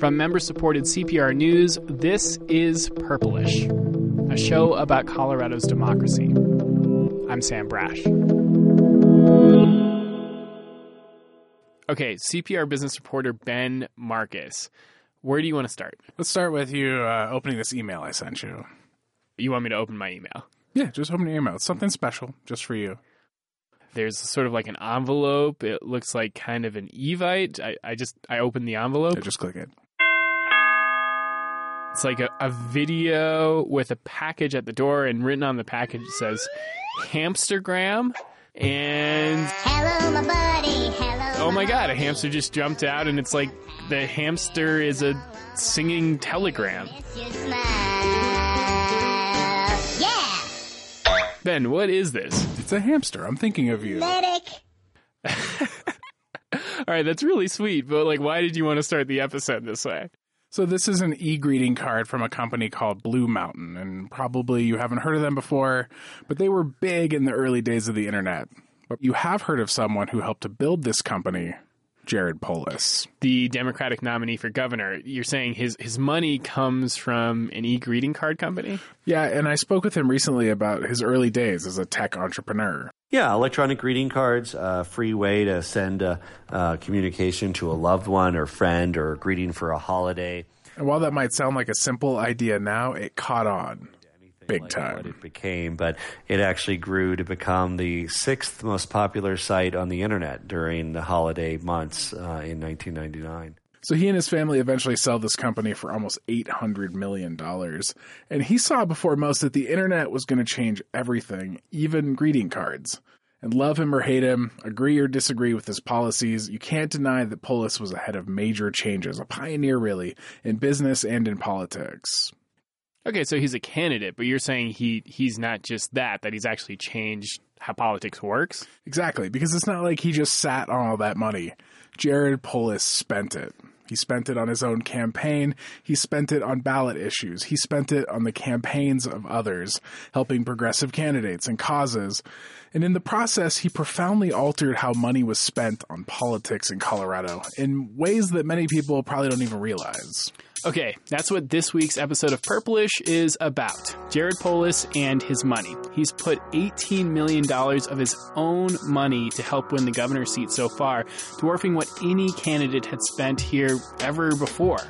From member supported CPR News, this is Purplish, a show about Colorado's democracy. I'm Sam Brasch. Okay, CPR business reporter Ben Markus. Where do you want to start? Let's start with you uh, opening this email I sent you. You want me to open my email? Yeah, just open your email. It's something special just for you. There's sort of like an envelope. It looks like kind of an Evite. I, I just I opened the envelope. Yeah, just click it. It's like a, a video with a package at the door, and written on the package it says Hamstergram. And Hello, my buddy. Hello. oh my god, a hamster just jumped out, and it's like the hamster is a singing telegram. It's your smile. Yeah. Ben, what is this? It's a hamster. I'm thinking of you. Medic. All right, that's really sweet, but like, why did you want to start the episode this way? So this is an e-greeting card from a company called Blue Mountain, and probably you haven't heard of them before, but they were big in the early days of the internet. But you have heard of someone who helped to build this company, Jared Polis. The Democratic nominee for governor. You're saying his his money comes from an e-greeting card company? Yeah, and I spoke with him recently about his early days as a tech entrepreneur. Yeah, electronic greeting cards, a free way to send a, uh communication to a loved one or friend or a greeting for a holiday. And while that might sound like a simple idea now, it caught on big like time. What it became, but it actually grew to become the sixth most popular site on the internet during the holiday months uh, in 1999. So he and his family eventually sell this company for almost $800 million. And he saw before most that the internet was going to change everything, even greeting cards. And love him or hate him, agree or disagree with his policies, you can't deny that Polis was ahead of major changes, a pioneer really, in business and in politics. Okay, so he's a candidate, but you're saying he he's not just that; that he's actually changed how politics works. Exactly, because it's not like he just sat on all that money. Jared Polis spent it. He spent it on his own campaign. He spent it on ballot issues. He spent it on the campaigns of others, helping progressive candidates and causes. And in the process, he profoundly altered how money was spent on politics in Colorado in ways that many people probably don't even realize. Okay, that's what this week's episode of Purplish is about. Jared Polis and his money. He's put $18 million of his own money to help win the governor's seat so far, dwarfing what any candidate had spent here ever before.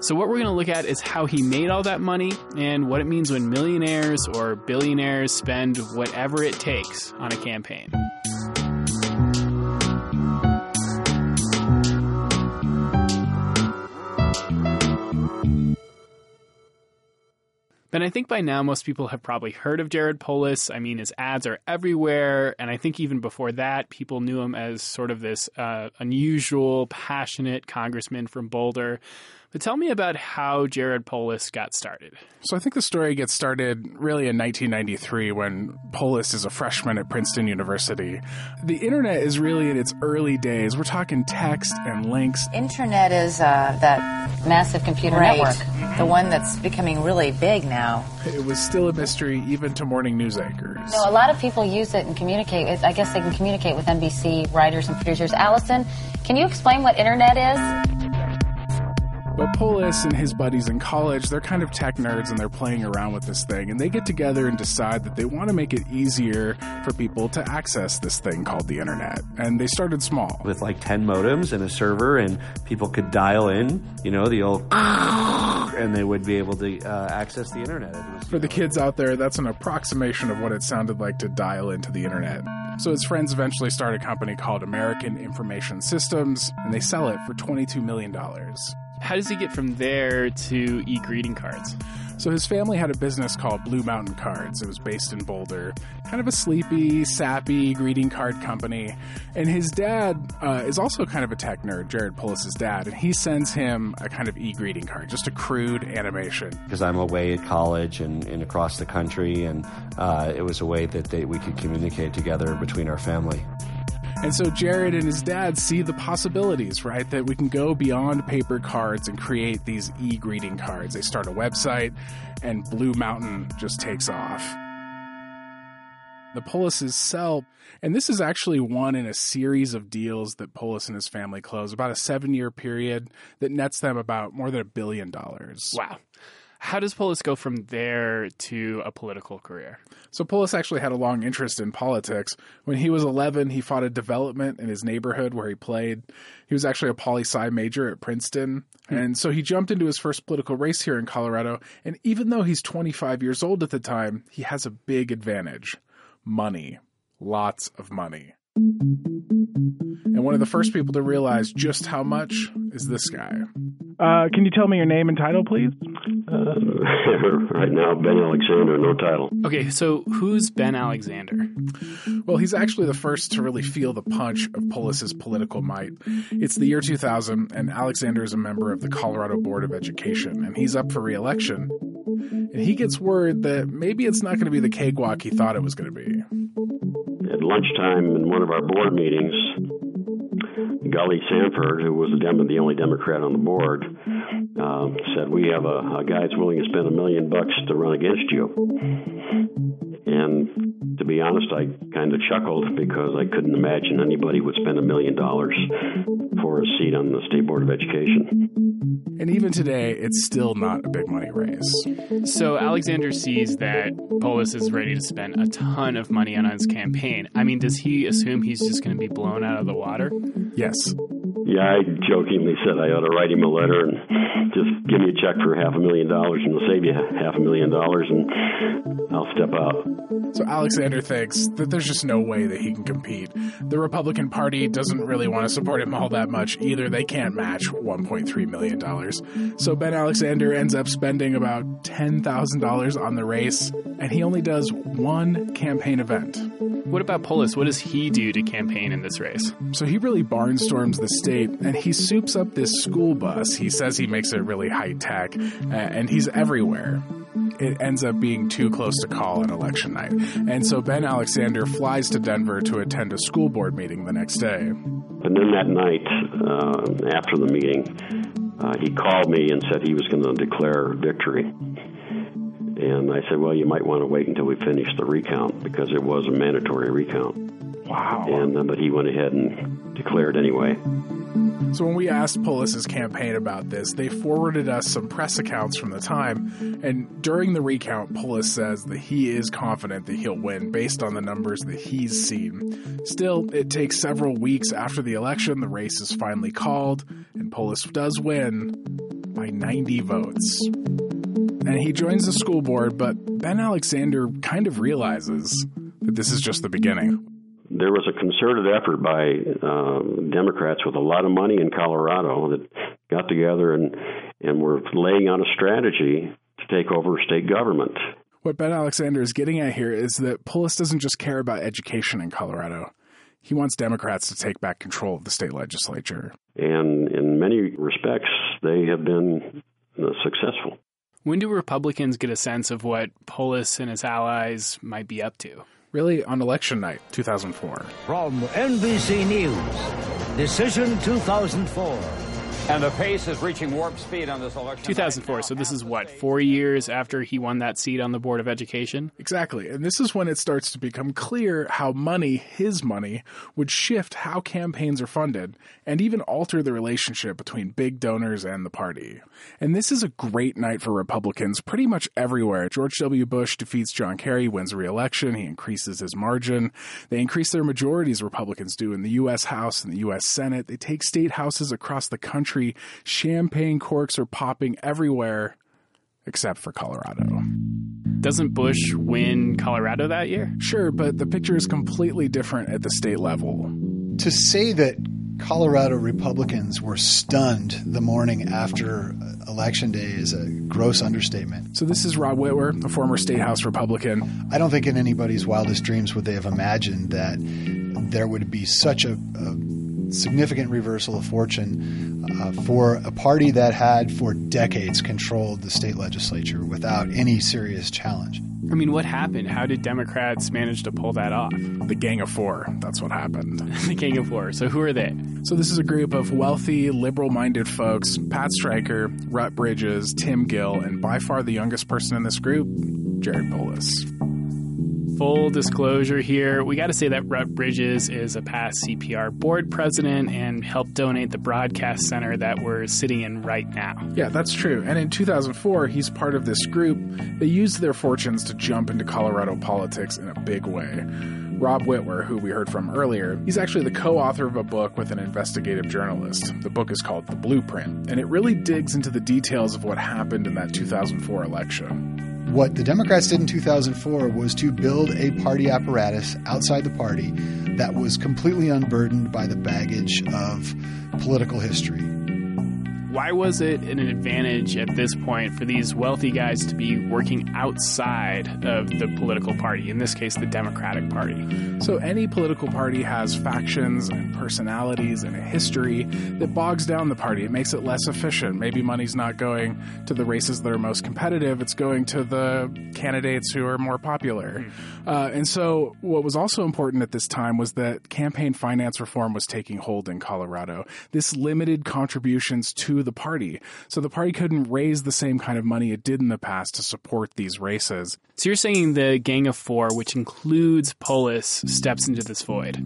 So, what we're going to look at is how he made all that money and what it means when millionaires or billionaires spend whatever it takes on a campaign. But I think by now most people have probably heard of Jared Polis. I mean, his ads are everywhere, and I think even before that, people knew him as sort of this uh, unusual, passionate congressman from Boulder. But tell me about how Jared Polis got started. So I think the story gets started really in 1993 when Polis is a freshman at Princeton University. The internet is really in its early days. We're talking text and links. Internet is uh, that massive computer Right. network, the one that's becoming really big now. It was still a mystery even to morning news anchors. So a lot of people use it and communicate. I guess they can communicate with NBC writers and producers. Allison, can you explain what internet is? But Polis and his buddies in college, they're kind of tech nerds and they're playing around with this thing. And they get together and decide that they want to make it easier for people to access this thing called the internet. And they started small. With like 10 modems and a server, and people could dial in, you know, the old, and they would be able to uh, access the internet. Was, For the kids out there, that's an approximation of what it sounded like to dial into the internet. So his friends eventually start a company called American Information Systems, and they sell it for $22 million. How does he get from there to e greeting cards? So his family had a business called Blue Mountain Cards. It was based in Boulder. Kind of a sleepy, sappy greeting card company. And his dad uh, is also kind of a tech nerd, Jared Polis's dad, and he sends him a kind of e-greeting card, just a crude animation. because I'm away at college and, and across the country, and uh, it was a way that they, we could communicate together between our family. And so Jared and his dad see the possibilities, right? That we can go beyond paper cards and create these e-greeting cards. They start a website and Blue Mountain just takes off. The Polises sell, and this is actually one in a series of deals that Polis and his family close, about a seven year period that nets them about more than a billion dollars. Wow. How does Polis go from there to a political career? So Polis actually had a long interest in politics. When he was 11, he fought a development in his neighborhood where he played. He was actually a poli sci major at Princeton. Hmm. And so he jumped into his first political race here in Colorado. And even though he's 25 years old at the time, he has a big advantage money. Lots of money. And one of the first people to realize just how much is this guy. Uh, can you tell me your name and title, please? Uh, right now, Ben Alexander, no title. Okay, so who's Ben Alexander? Well, he's actually the first to really feel the punch of Polis's political might. It's the year 2000, and Alexander is a member of the Colorado Board of Education, and he's up for reelection. And he gets word that maybe it's not going to be the cakewalk he thought it was going to be. At lunchtime in one of our board meetings, Gully Stanford, who was the, Dem- the only Democrat on the board, uh, said, "We have a, a guy that's willing to spend a million bucks to run against you." And to be honest, I kind of chuckled because I couldn't imagine anybody would spend a million dollars for a seat on the State Board of Education. And even today, it's still not a big money race. So Alexander sees that Polis is ready to spend a ton of money on his campaign. I mean, does he assume he's just going to be blown out of the water? Yes. Yeah, I jokingly said I ought to write him a letter and just give me a check for half a million dollars and it'll save you half a million dollars and I'll step out. So Alexander thinks that there's just no way that he can compete. The Republican Party doesn't really want to support him all that much either. They can't match $1.3 million. So Ben Alexander ends up spending about $10,000 on the race, and he only does one campaign event. What about Polis? What does he do to campaign in this race? So he really barnstorms the state and he soups up this school bus. He says he makes it really high tech, and he's everywhere it ends up being too close to call on election night. And so Ben Alexander flies to Denver to attend a school board meeting the next day. And then that night, uh, after the meeting, uh, he called me and said he was going to declare victory. And I said, well, you might want to wait until we finish the recount because it was a mandatory recount. Wow. And but he went ahead and declared anyway. So when we asked Polis's campaign about this, they forwarded us some press accounts from the time. And during the recount, Polis says that he is confident that he'll win based on the numbers that he's seen. Still, it takes several weeks after the election. The race is finally called, and Polis does win by 90 votes. And he joins the school board, but Ben Alexander kind of realizes that this is just the beginning there was a concerted effort by um, Democrats with a lot of money in Colorado that got together and and were laying out a strategy to take over state government. What Ben Alexander is getting at here is that Polis doesn't just care about education in Colorado. He wants Democrats to take back control of the state legislature. And in many respects, they have been uh, successful. When do Republicans get a sense of what Polis and his allies might be up to? Really on election night, 2004. From NBC News, Decision 2004. And the pace is reaching warp speed on this election. 2004. So this is what four years after he won that seat on the board of education. Exactly, and this is when it starts to become clear how money, his money, would shift how campaigns are funded and even alter the relationship between big donors and the party. And this is a great night for Republicans pretty much everywhere. George W. Bush defeats John Kerry, wins re-election. He increases his margin. They increase their majorities. Republicans do in the U.S. House and the U.S. Senate. They take state houses across the country country, champagne corks are popping everywhere except for Colorado. Doesn't Bush win Colorado that year? Sure, but the picture is completely different at the state level. To say that Colorado Republicans were stunned the morning after Election Day is a gross understatement. So, this is Rob Witwer, a former State House Republican. I don't think in anybody's wildest dreams would they have imagined that there would be such a, a significant reversal of fortune uh, for a party that had for decades controlled the state legislature without any serious challenge. I mean, what happened? How did Democrats manage to pull that off? The Gang of Four. That's what happened. the Gang of Four. So, who are they? So, this is a group of wealthy, liberal minded folks Pat Stryker, Rutt Bridges, Tim Gill, and by far the youngest person in this group, Jared Polis. Full disclosure here, we got to say that Rutt Bridges is a past CPR board president and helped donate the broadcast center that we're sitting in right now. Yeah, that's true. And in 2004, he's part of this group that used their fortunes to jump into Colorado politics in a big way. Rob Witwer, who we heard from earlier, he's actually the co author of a book with an investigative journalist. The book is called The Blueprint, and it really digs into the details of what happened in that 2004 election. What the Democrats did in 2004 was to build a party apparatus outside the party that was completely unburdened by the baggage of political history. Why was it an advantage at this point for these wealthy guys to be working outside of the political party, in this case, the Democratic Party? So, any political party has factions and personalities and a history that bogs down the party. It makes it less efficient. Maybe money's not going to the races that are most competitive, it's going to the candidates who are more popular. Mm. Uh, and so, what was also important at this time was that campaign finance reform was taking hold in Colorado. This limited contributions to the party. So the party couldn't raise the same kind of money it did in the past to support these races. So you're saying the Gang of Four, which includes Polis, steps into this void.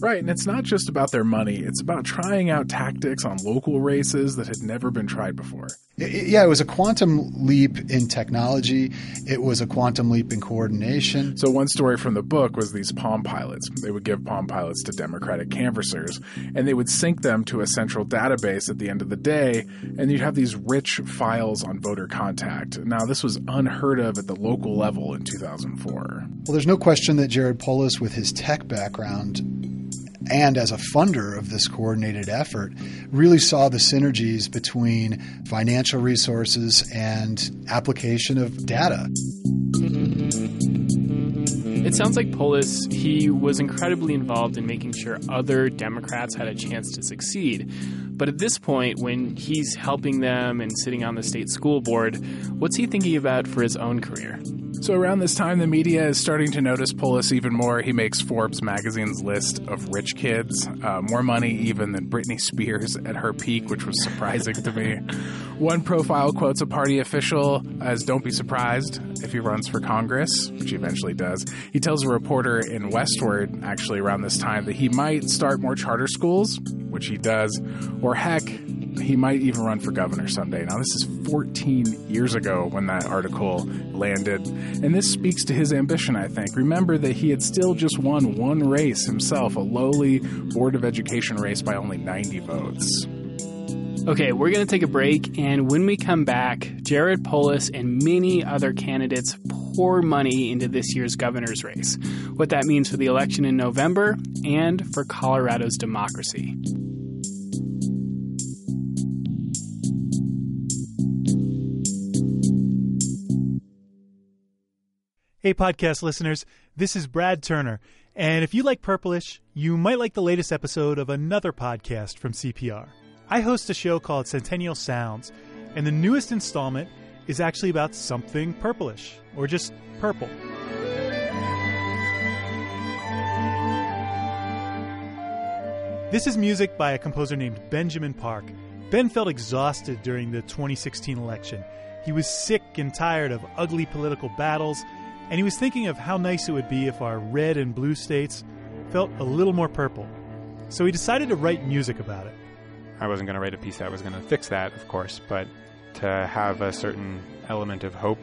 Right, and it's not just about their money, it's about trying out tactics on local races that had never been tried before. Yeah, it was a quantum leap in technology. It was a quantum leap in coordination. So, one story from the book was these Palm Pilots. They would give Palm Pilots to Democratic canvassers, and they would sync them to a central database at the end of the day, and you'd have these rich files on voter contact. Now, this was unheard of at the local level in 2004. Well, there's no question that Jared Polis, with his tech background, and as a funder of this coordinated effort, really saw the synergies between financial resources and application of data. It sounds like Polis, he was incredibly involved in making sure other Democrats had a chance to succeed. But at this point, when he's helping them and sitting on the state school board, what's he thinking about for his own career? So around this time, the media is starting to notice Polis even more. He makes Forbes magazine's list of rich kids, uh, more money even than Britney Spears at her peak, which was surprising to me. One profile quotes a party official as "Don't be surprised if he runs for Congress," which he eventually does. He tells a reporter in Westword, actually around this time, that he might start more charter schools, which he does, or heck, he might even run for governor someday. Now, this is 14 years ago when that article landed, and this speaks to his ambition, I think. Remember that he had still just won one race himself, a lowly Board of Education race by only 90 votes. Okay, we're going to take a break, and when we come back, Jared Polis and many other candidates pour money into this year's governor's race. What that means for the election in November and for Colorado's democracy. Hey, podcast listeners, this is Brad Turner. And if you like Purplish, you might like the latest episode of another podcast from CPR. I host a show called Centennial Sounds, and the newest installment is actually about something purplish, or just purple. This is music by a composer named Benjamin Park. Ben felt exhausted during the 2016 election. He was sick and tired of ugly political battles and he was thinking of how nice it would be if our red and blue states felt a little more purple. So he decided to write music about it. I wasn't going to write a piece that was going to fix that, of course, but to have a certain element of hope.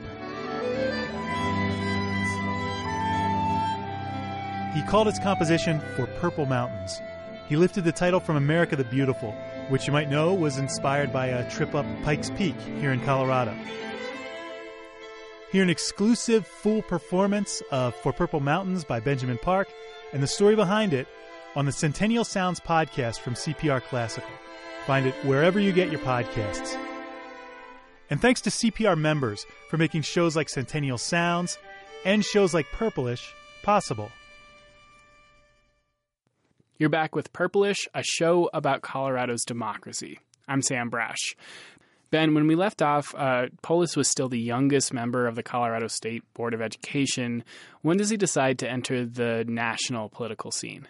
He called his composition For Purple Mountains. He lifted the title from America the Beautiful, which you might know was inspired by a trip up Pikes Peak here in Colorado. Hear an exclusive full performance of For Purple Mountains by Benjamin Park and the story behind it on the Centennial Sounds podcast from CPR Classical. Find it wherever you get your podcasts. And thanks to CPR members for making shows like Centennial Sounds and shows like Purplish possible. You're back with Purplish, a show about Colorado's democracy. I'm Sam Brasch. Ben, when we left off, uh, Polis was still the youngest member of the Colorado State Board of Education. When does he decide to enter the national political scene?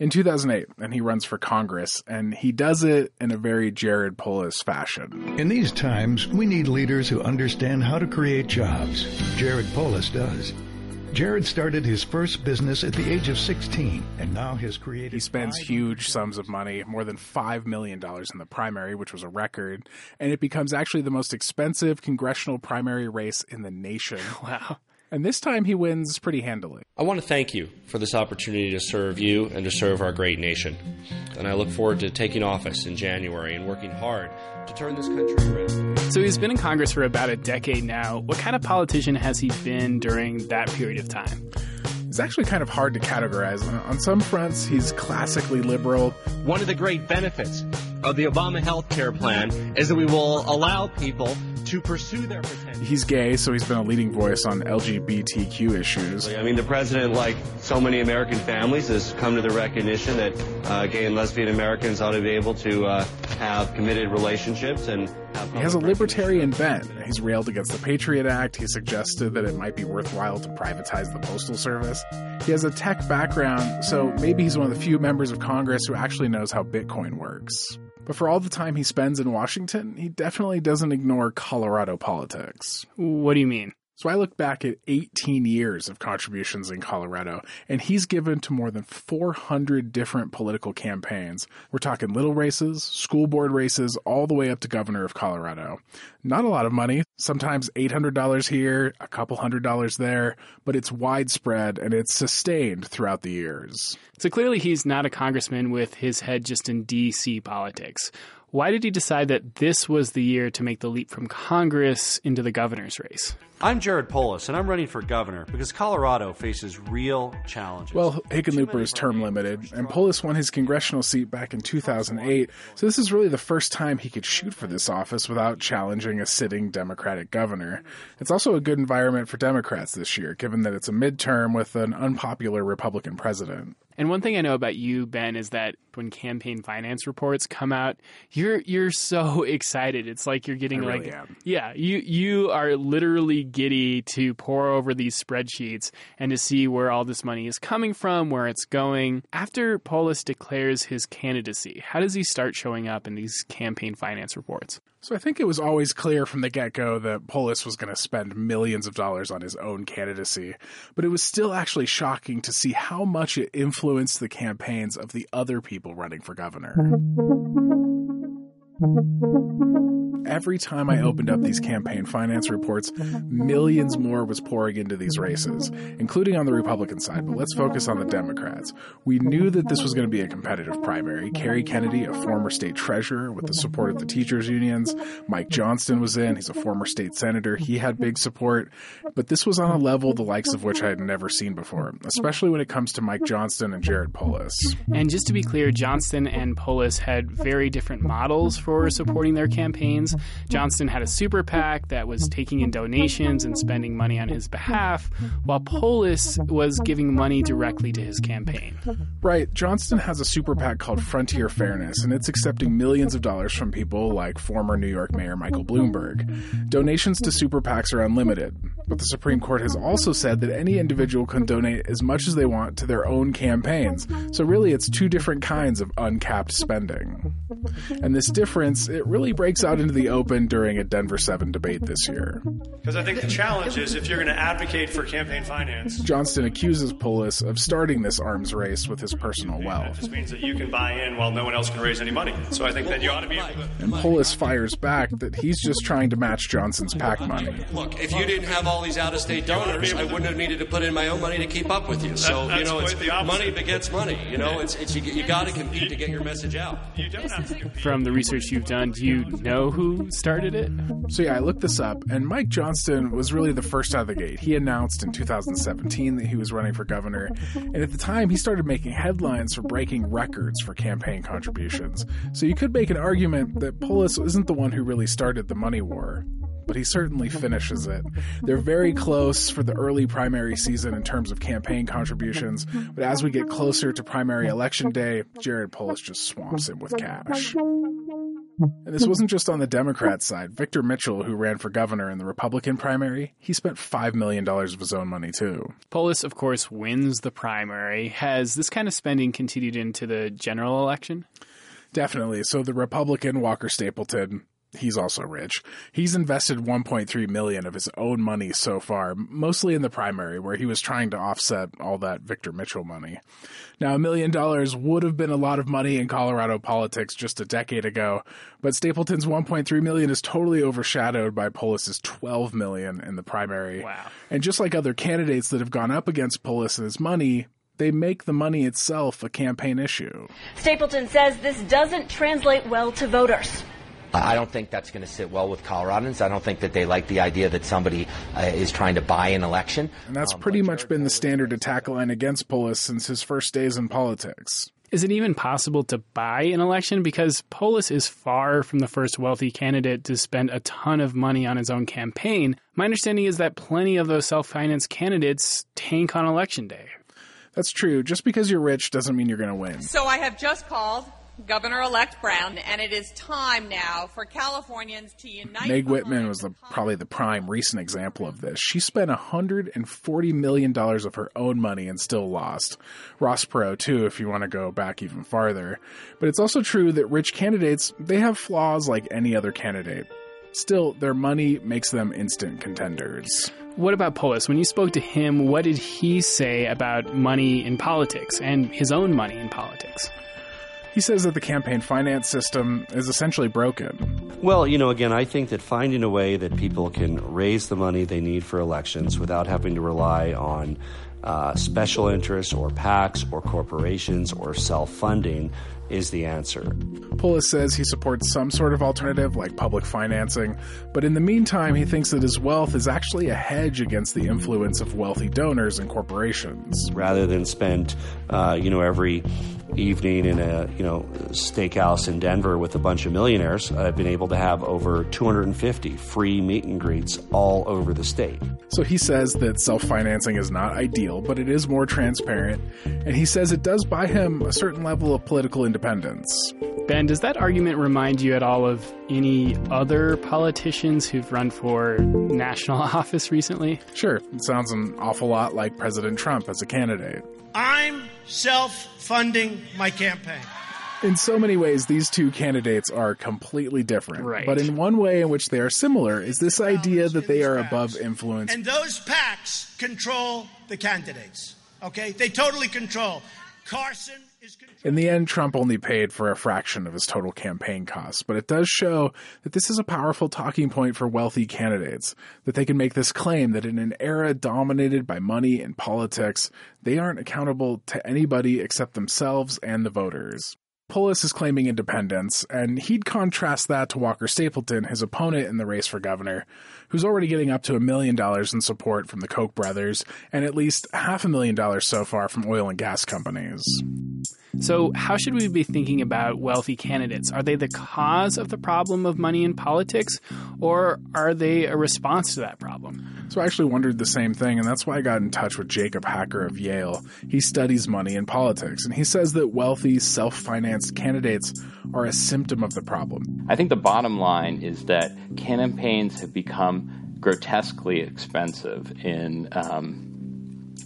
In 2008, and he runs for Congress, and he does it in a very Jared Polis fashion. In these times, we need leaders who understand how to create jobs. Jared Polis does. Jared started his first business at the age of 16 and now has created. He spends huge sums of money, more than $5 million in the primary, which was a record, and it becomes actually the most expensive congressional primary race in the nation. Wow. And this time he wins pretty handily. I want to thank you for this opportunity to serve you and to serve our great nation. And I look forward to taking office in January and working hard to turn this country around. So he's been in Congress for about a decade now. What kind of politician has he been during that period of time? It's actually kind of hard to categorize. On some fronts, he's classically liberal. One of the great benefits of the Obama health care plan is that we will allow people to pursue their potential. He's gay, so he's been a leading voice on LGBTQ issues. I mean, the president, like so many American families, has come to the recognition that uh, gay and lesbian Americans ought to be able to uh, have committed relationships and he has a libertarian bent. He's railed against the Patriot Act. He suggested that it might be worthwhile to privatize the Postal Service. He has a tech background, so maybe he's one of the few members of Congress who actually knows how Bitcoin works. But for all the time he spends in Washington, he definitely doesn't ignore Colorado politics. What do you mean? So I look back at 18 years of contributions in Colorado, and he's given to more than 400 different political campaigns. We're talking little races, school board races, all the way up to governor of Colorado. Not a lot of money, sometimes $800 here, a couple hundred dollars there, but it's widespread and it's sustained throughout the years. So clearly he's not a congressman with his head just in DC politics. Why did he decide that this was the year to make the leap from Congress into the governor's race? I'm Jared Polis, and I'm running for governor because Colorado faces real challenges. Well, Hickenlooper is term limited, and Polis won his congressional seat back in 2008, so this is really the first time he could shoot for this office without challenging a sitting Democratic governor. It's also a good environment for Democrats this year, given that it's a midterm with an unpopular Republican president. And one thing I know about you, Ben, is that when campaign finance reports come out, you're you're so excited. It's like you're getting like am. yeah, you you are literally giddy to pore over these spreadsheets and to see where all this money is coming from, where it's going. After Polis declares his candidacy, how does he start showing up in these campaign finance reports? So I think it was always clear from the get go that Polis was going to spend millions of dollars on his own candidacy, but it was still actually shocking to see how much it influenced the campaigns of the other people running for governor. Every time I opened up these campaign finance reports, millions more was pouring into these races, including on the Republican side. But let's focus on the Democrats. We knew that this was going to be a competitive primary. Cary Kennedy, a former state treasurer with the support of the teachers' unions. Mike Johnston was in. He's a former state senator. He had big support. But this was on a level the likes of which I had never seen before, especially when it comes to Mike Johnston and Jared Polis. And just to be clear, Johnston and Polis had very different models for supporting their campaigns. Johnston had a super PAC that was taking in donations and spending money on his behalf, while Polis was giving money directly to his campaign. Right. Johnston has a super PAC called Frontier Fairness, and it's accepting millions of dollars from people like former New York Mayor Michael Bloomberg. Donations to super PACs are unlimited, but the Supreme Court has also said that any individual can donate as much as they want to their own campaigns. So really, it's two different kinds of uncapped spending. And this difference, it really breaks out into the open during a Denver 7 debate this year. Because I think the challenge is if you're going to advocate for campaign finance, Johnston accuses Polis of starting this arms race with his personal it wealth. just means that you can buy in while no one else can raise any money. So I think that you ought to be able to. And Polis fires back that he's just trying to match Johnston's PAC money. Look, if you didn't have all these out-of-state donors, I wouldn't have needed to put in my own money to keep up with you. So you know, it's the money begets money. You know, it's, it's you, you got to compete to get your message out. You don't have to compete. From the research you've done, do you know who started it? So yeah, I looked this up, and Mike Johnston was really the first out of the gate. He announced in 2017 that he was running for governor, and at the time, he started making headlines for breaking records for campaign contributions. So you could make an argument that Polis isn't the one who really started the money war. But he certainly finishes it. They're very close for the early primary season in terms of campaign contributions, but as we get closer to primary election day, Jared Polis just swamps him with cash. And this wasn't just on the Democrat side. Victor Mitchell, who ran for governor in the Republican primary, he spent $5 million of his own money too. Polis, of course, wins the primary. Has this kind of spending continued into the general election? Definitely. So the Republican Walker Stapleton, he's also rich. He's invested 1.3 million of his own money so far, mostly in the primary where he was trying to offset all that Victor Mitchell money. Now, a million dollars would have been a lot of money in Colorado politics just a decade ago, but Stapleton's 1.3 million is totally overshadowed by Polis's 12 million in the primary. Wow. And just like other candidates that have gone up against Polis and his money, they make the money itself a campaign issue. Stapleton says this doesn't translate well to voters. I don't think that's going to sit well with Coloradans. I don't think that they like the idea that somebody uh, is trying to buy an election. And that's pretty much been the standard attack line against Polis since his first days in politics. Is it even possible to buy an election? Because Polis is far from the first wealthy candidate to spend a ton of money on his own campaign. My understanding is that plenty of those self financed candidates tank on election day. That's true. Just because you're rich doesn't mean you're going to win. So I have just called Governor elect Brown, and it is time now for Californians to unite. Meg Whitman was the, probably the prime recent example of this. She spent $140 million of her own money and still lost. Ross Perot, too, if you want to go back even farther. But it's also true that rich candidates, they have flaws like any other candidate. Still, their money makes them instant contenders. What about Polis? When you spoke to him, what did he say about money in politics and his own money in politics? He says that the campaign finance system is essentially broken. Well, you know, again, I think that finding a way that people can raise the money they need for elections without having to rely on uh, special interests or PACs or corporations or self funding is the answer. Polis says he supports some sort of alternative like public financing, but in the meantime, he thinks that his wealth is actually a hedge against the influence of wealthy donors and corporations. Rather than spend, uh, you know, every evening in a you know steakhouse in Denver with a bunch of millionaires, I've been able to have over 250 free meet and greets all over the state. So he says that self-financing is not ideal, but it is more transparent, and he says it does buy him a certain level of political independence. Ben, does that argument remind you at all of any other politicians who've run for national office recently? Sure. It sounds an awful lot like President Trump as a candidate. I'm self funding my campaign. In so many ways, these two candidates are completely different. Right. But in one way in which they are similar is this idea that they are above influence. And those PACs control the candidates. Okay? They totally control. Carson is. In the end, Trump only paid for a fraction of his total campaign costs, but it does show that this is a powerful talking point for wealthy candidates, that they can make this claim that in an era dominated by money and politics, they aren't accountable to anybody except themselves and the voters. Polis is claiming independence, and he'd contrast that to Walker Stapleton, his opponent in the race for governor, who's already getting up to a million dollars in support from the Koch brothers, and at least half a million dollars so far from oil and gas companies. So, how should we be thinking about wealthy candidates? Are they the cause of the problem of money in politics, or are they a response to that problem? So I actually wondered the same thing, and that's why I got in touch with Jacob Hacker of Yale. He studies money in politics, and he says that wealthy, self financed candidates are a symptom of the problem. I think the bottom line is that campaigns have become grotesquely expensive in. Um,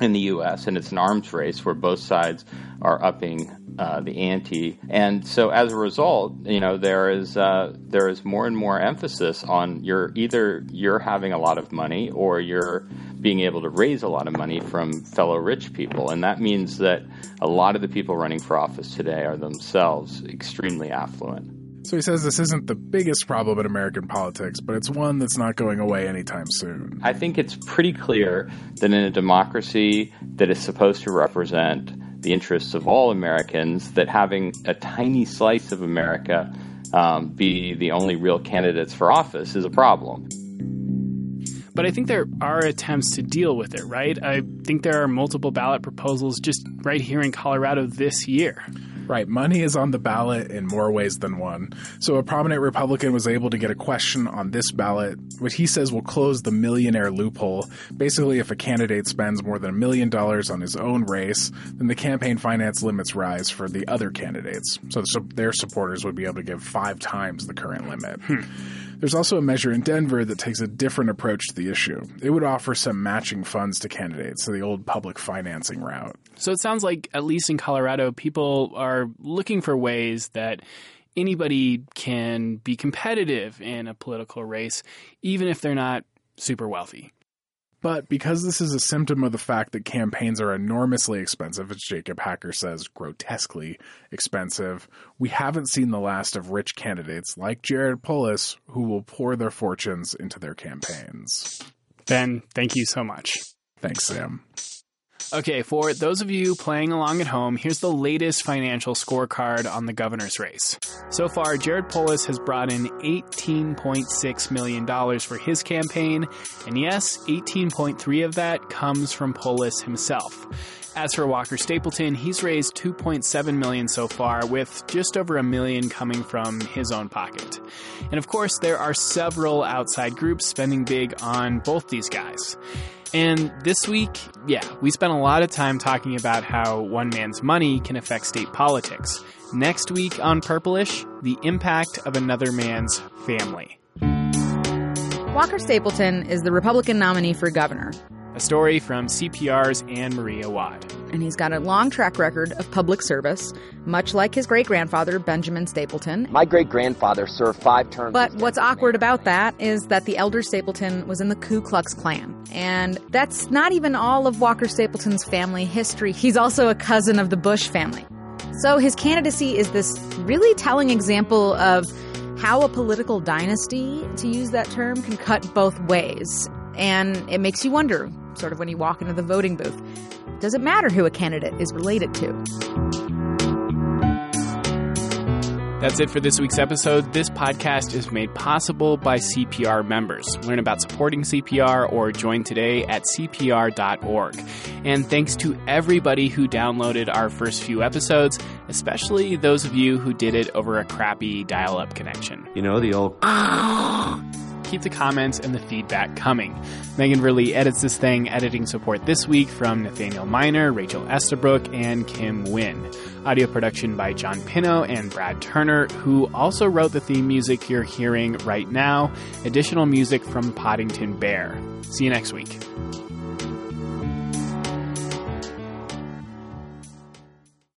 in the U.S., and it's an arms race where both sides are upping uh, the ante, and so as a result, you know there is uh, there is more and more emphasis on you're either you're having a lot of money or you're being able to raise a lot of money from fellow rich people, and that means that a lot of the people running for office today are themselves extremely affluent. So he says this isn't the biggest problem in American politics, but it's one that's not going away anytime soon. I think it's pretty clear that in a democracy that is supposed to represent the interests of all Americans, that having a tiny slice of America um, be the only real candidates for office is a problem. But I think there are attempts to deal with it, right? I think there are multiple ballot proposals just right here in Colorado this year. Right. Money is on the ballot in more ways than one. So a prominent Republican was able to get a question on this ballot, which he says will close the millionaire loophole. Basically, if a candidate spends more than a million dollars on his own race, then the campaign finance limits rise for the other candidates. So, so their supporters would be able to give five times the current limit. Hmm. There's also a measure in Denver that takes a different approach to the issue. It would offer some matching funds to candidates, so the old public financing route. So it sounds like, at least in Colorado, people are looking for ways that anybody can be competitive in a political race, even if they're not super wealthy. But because this is a symptom of the fact that campaigns are enormously expensive, as Jacob Hacker says, grotesquely expensive, we haven't seen the last of rich candidates like Jared Polis who will pour their fortunes into their campaigns. Ben, thank you so much. Thanks, Sam. Okay, for those of you playing along at home, here's the latest financial scorecard on the governor's race. So far, Jared Polis has brought in $18.6 million for his campaign, and yes, 18.3 of that comes from Polis himself. As for Walker Stapleton, he's raised 2.7 million so far, with just over a million coming from his own pocket. And of course, there are several outside groups spending big on both these guys. And this week, yeah, we spent a lot of time talking about how one man's money can affect state politics. Next week on Purplish, the impact of another man's family. Walker Stapleton is the Republican nominee for governor. A story from CPR's Ann Marie Awad. And he's got a long track record of public service, much like his great grandfather, Benjamin Stapleton. My great grandfather served five terms. But what's awkward about that is that the elder Stapleton was in the Ku Klux Klan. And that's not even all of Walker Stapleton's family history. He's also a cousin of the Bush family. So his candidacy is this really telling example of how a political dynasty, to use that term, can cut both ways. And it makes you wonder, sort of when you walk into the voting booth, does it matter who a candidate is related to? That's it for this week's episode. This podcast is made possible by CPR members. Learn about supporting CPR or join today at CPR.org. And thanks to everybody who downloaded our first few episodes, especially those of you who did it over a crappy dial up connection. You know, the old. Keep the comments and the feedback coming. Megan Verlee edits this thing. Editing support this week from Nathaniel Minor, Rachel Estabrook, and Kim Wynn. Audio production by John Pino and Brad Turner, who also wrote the theme music you're hearing right now. Additional music from Poddington Bear. See you next week.